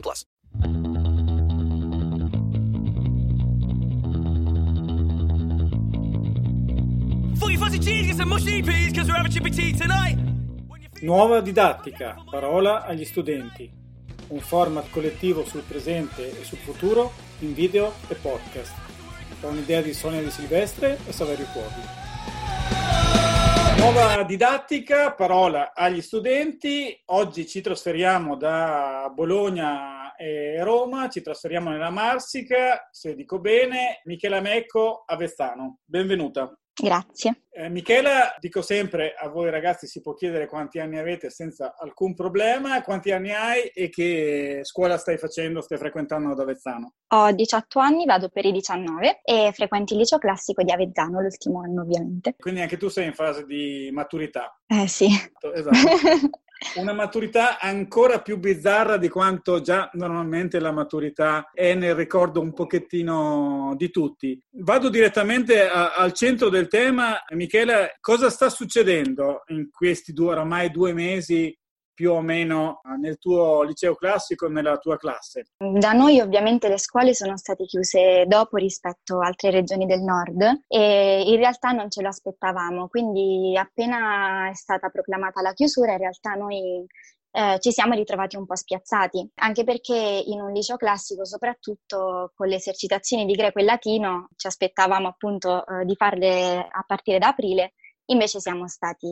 plus. Forty fuzzy cheese, get some mushy peas, cause we're having chippy tea tonight. Nuova didattica, parola agli studenti. Un format collettivo sul presente e sul futuro in video e podcast. È un'idea di Sonia Di Silvestre e Saverio Cuovi. Nuova didattica, parola agli studenti. Oggi ci trasferiamo da Bologna e Roma, ci trasferiamo nella Marsica, se dico bene, Michela Mecco, Avezzano. Benvenuta. Grazie. Eh, Michela, dico sempre a voi ragazzi si può chiedere quanti anni avete senza alcun problema, quanti anni hai e che scuola stai facendo, stai frequentando ad Avezzano? Ho 18 anni, vado per i 19 e frequento il liceo classico di Avezzano, l'ultimo anno ovviamente. Quindi anche tu sei in fase di maturità. Eh sì. Esatto. Una maturità ancora più bizzarra di quanto già normalmente la maturità è nel ricordo un pochettino di tutti. Vado direttamente a, al centro del tema. Michela, cosa sta succedendo in questi due, oramai due mesi più o meno nel tuo liceo classico, nella tua classe? Da noi ovviamente le scuole sono state chiuse dopo rispetto a altre regioni del nord e in realtà non ce lo aspettavamo, quindi appena è stata proclamata la chiusura in realtà noi eh, ci siamo ritrovati un po' spiazzati, anche perché in un liceo classico, soprattutto con le esercitazioni di greco e latino, ci aspettavamo appunto eh, di farle a partire da aprile Invece siamo stati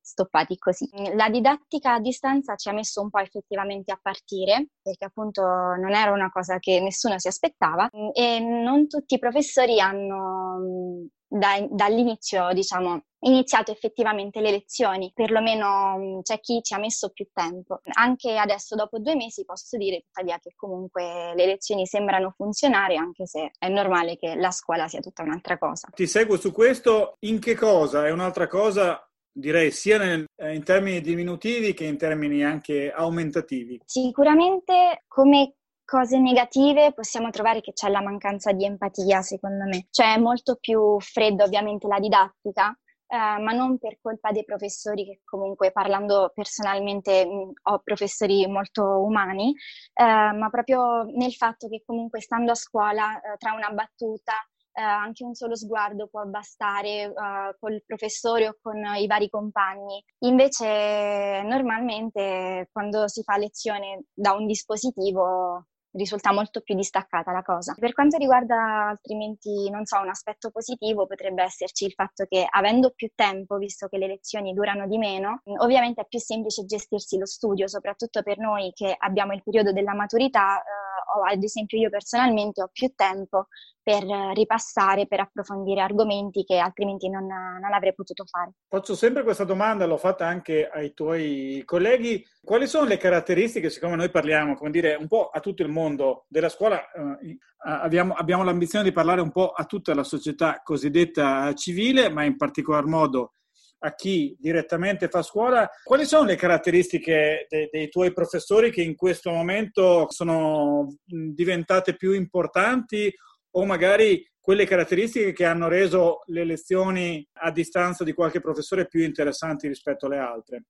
stoppati così. La didattica a distanza ci ha messo un po' effettivamente a partire, perché appunto non era una cosa che nessuno si aspettava e non tutti i professori hanno da, dall'inizio, diciamo, iniziato effettivamente le lezioni, perlomeno c'è chi ci ha messo più tempo. Anche adesso, dopo due mesi, posso dire tuttavia che comunque le lezioni sembrano funzionare, anche se è normale che la scuola sia tutta un'altra cosa. Ti seguo su questo, in che cosa è un'altra cosa? Direi sia nel, eh, in termini diminutivi che in termini anche aumentativi. Sicuramente come cose negative possiamo trovare che c'è la mancanza di empatia, secondo me. Cioè è molto più fredda ovviamente la didattica, eh, ma non per colpa dei professori che comunque parlando personalmente mh, ho professori molto umani, eh, ma proprio nel fatto che comunque stando a scuola eh, tra una battuta Uh, anche un solo sguardo può bastare uh, col professore o con i vari compagni. Invece normalmente quando si fa lezione da un dispositivo risulta molto più distaccata la cosa. Per quanto riguarda altrimenti, non so, un aspetto positivo potrebbe esserci il fatto che avendo più tempo, visto che le lezioni durano di meno, ovviamente è più semplice gestirsi lo studio, soprattutto per noi che abbiamo il periodo della maturità, eh, ad esempio io personalmente ho più tempo per ripassare, per approfondire argomenti che altrimenti non, non, avrei potuto fare. Faccio sempre questa domanda, l'ho fatta anche ai tuoi colleghi. Quali sono le caratteristiche, siccome noi parliamo, come dire, un po' a tutto il mondo della scuola, eh, abbiamo, abbiamo l'ambizione di parlare un po' a tutta la società cosiddetta civile, ma in particolar modo a chi direttamente fa scuola, quali sono le caratteristiche de- dei tuoi professori che in questo momento sono diventate più importanti o magari quelle caratteristiche che hanno reso le lezioni a distanza di qualche professore più interessanti rispetto alle altre?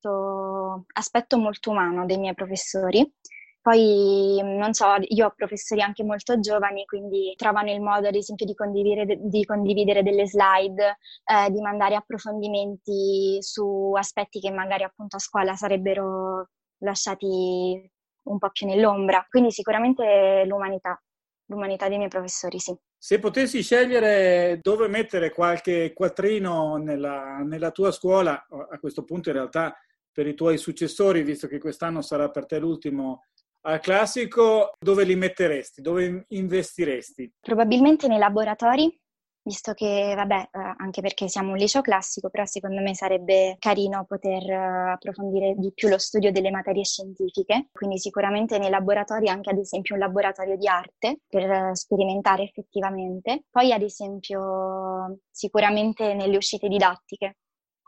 Aspetto molto umano dei miei professori. Poi, non so, io ho professori anche molto giovani, quindi trovano il modo, ad esempio, di condividere, di condividere delle slide, eh, di mandare approfondimenti su aspetti che magari appunto a scuola sarebbero lasciati un po' più nell'ombra. Quindi sicuramente l'umanità l'umanità dei miei professori, sì. Se potessi scegliere dove mettere qualche quattrino nella, nella, tua scuola, a questo punto in realtà per i tuoi successori, visto che quest'anno sarà per te l'ultimo al classico, dove li metteresti? Dove investiresti? Probabilmente nei laboratori, visto che, vabbè, eh, anche perché siamo un liceo classico, però secondo me sarebbe carino poter eh, approfondire di più lo studio delle materie scientifiche, quindi sicuramente nei laboratori anche ad esempio un laboratorio di arte per eh, sperimentare effettivamente, poi ad esempio sicuramente nelle uscite didattiche,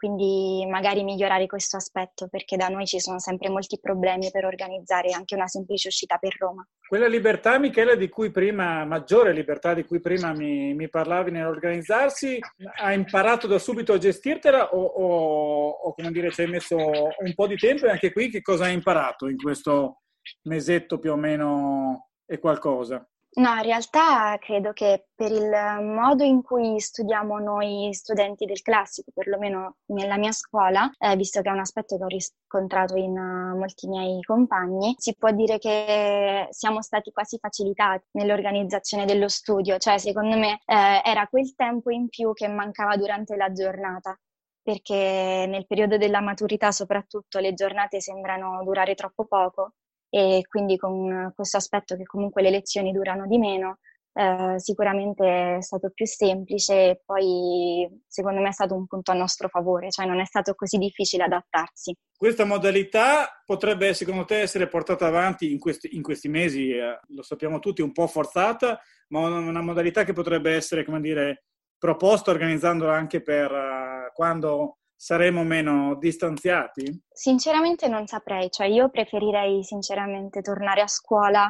quindi magari migliorare questo aspetto perché da noi ci sono sempre molti problemi per organizzare anche una semplice uscita per Roma. Quella libertà, Michele, di cui prima, maggiore libertà di cui prima mi, mi parlavi nell'organizzarsi, hai imparato da subito a gestirtela o, o, o, come dire, ci hai messo un po' di tempo e anche qui che cosa hai imparato in questo mesetto più o meno e qualcosa? No, in realtà credo che per il modo in cui studiamo noi studenti del classico, perlomeno nella mia scuola, eh, visto che è un aspetto che ho riscontrato in uh, molti miei compagni, si può dire che siamo stati quasi facilitati nell'organizzazione dello studio, cioè secondo me eh, era quel tempo in più che mancava durante la giornata perché nel periodo della maturità soprattutto le giornate sembrano durare troppo poco e quindi con questo aspetto che comunque le lezioni durano di meno, eh, sicuramente è stato più semplice e poi secondo me è stato un punto a nostro favore, cioè non è stato così difficile adattarsi. Questa modalità potrebbe secondo te essere portata avanti in questi, in questi mesi, eh, lo sappiamo tutti, un po' forzata, ma una modalità che potrebbe essere, come dire, proposta organizzandola anche per uh, quando saremo meno distanziati? Sinceramente non saprei, cioè io preferirei sinceramente tornare a scuola.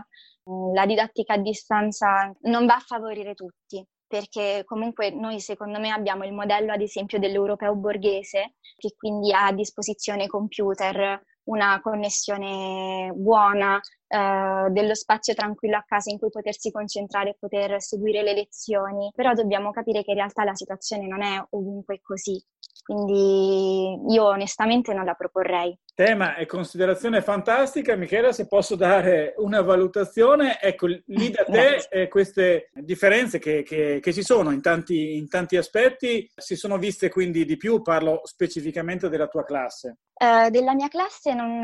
Mm, la didattica a distanza non va a favorire tutti, perché comunque noi secondo me abbiamo il modello ad esempio dell'europeo borghese, che quindi ha a disposizione computer, una connessione buona, eh, dello spazio tranquillo a casa in cui potersi concentrare e poter seguire le lezioni, però dobbiamo capire che in realtà la situazione non è ovunque così. Quindi io onestamente non la proporrei. Tema e considerazione fantastica. Michela, se posso dare una valutazione, ecco lì da te eh, queste differenze che, che, che ci sono in tanti, in tanti, aspetti si sono viste quindi di più, parlo specificamente della tua classe. Uh, della mia classe non,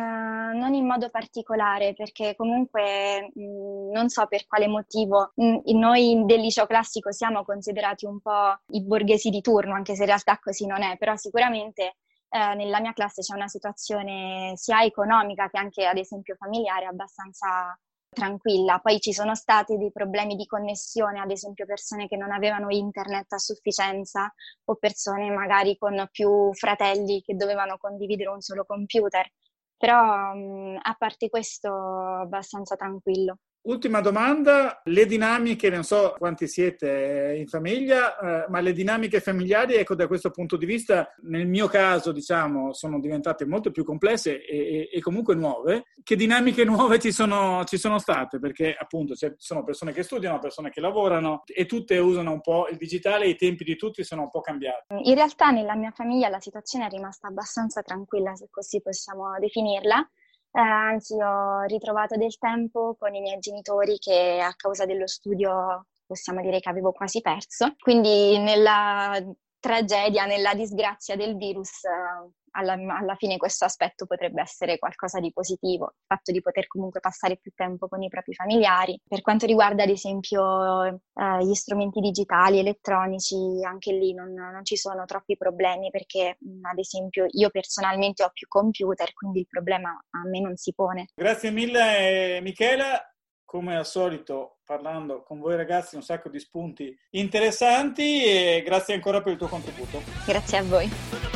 non, in modo particolare, perché comunque mh, non so per quale motivo mh, noi del liceo classico siamo considerati un po' i borghesi di turno, anche se in realtà così non è, però sicuramente eh, nella mia classe c'è una situazione sia economica che anche ad esempio familiare abbastanza tranquilla. Poi ci sono stati dei problemi di connessione, ad esempio persone che non avevano internet a sufficienza o persone magari con più fratelli che dovevano condividere un solo computer. Però a parte questo abbastanza tranquillo. Ultima domanda, le dinamiche, non so quanti siete in famiglia, eh, ma le dinamiche familiari, ecco, da questo punto di vista, nel mio caso, diciamo, sono diventate molto più complesse e, e, e comunque nuove. Che dinamiche nuove ci sono, ci sono state? Perché appunto ci sono persone che studiano, persone che lavorano e tutte usano un po' il digitale e i tempi di tutti sono un po' cambiati. In realtà nella mia famiglia la situazione è rimasta abbastanza tranquilla, se così possiamo definirla eh, anzi, ho ritrovato del tempo con i miei genitori che a causa dello studio possiamo dire che avevo quasi perso. Quindi nella tragedia, nella disgrazia del virus, eh, alla, alla, fine questo aspetto potrebbe essere qualcosa di positivo, il fatto di poter comunque passare più tempo con i propri familiari. Per quanto riguarda ad esempio eh, gli strumenti digitali, elettronici, anche lì non, non ci sono troppi problemi perché mh, ad esempio io personalmente ho più computer, quindi il problema a me non si pone. Grazie mille Michela come al solito parlando con voi ragazzi un sacco di spunti interessanti e grazie ancora per il tuo contributo. Grazie a voi.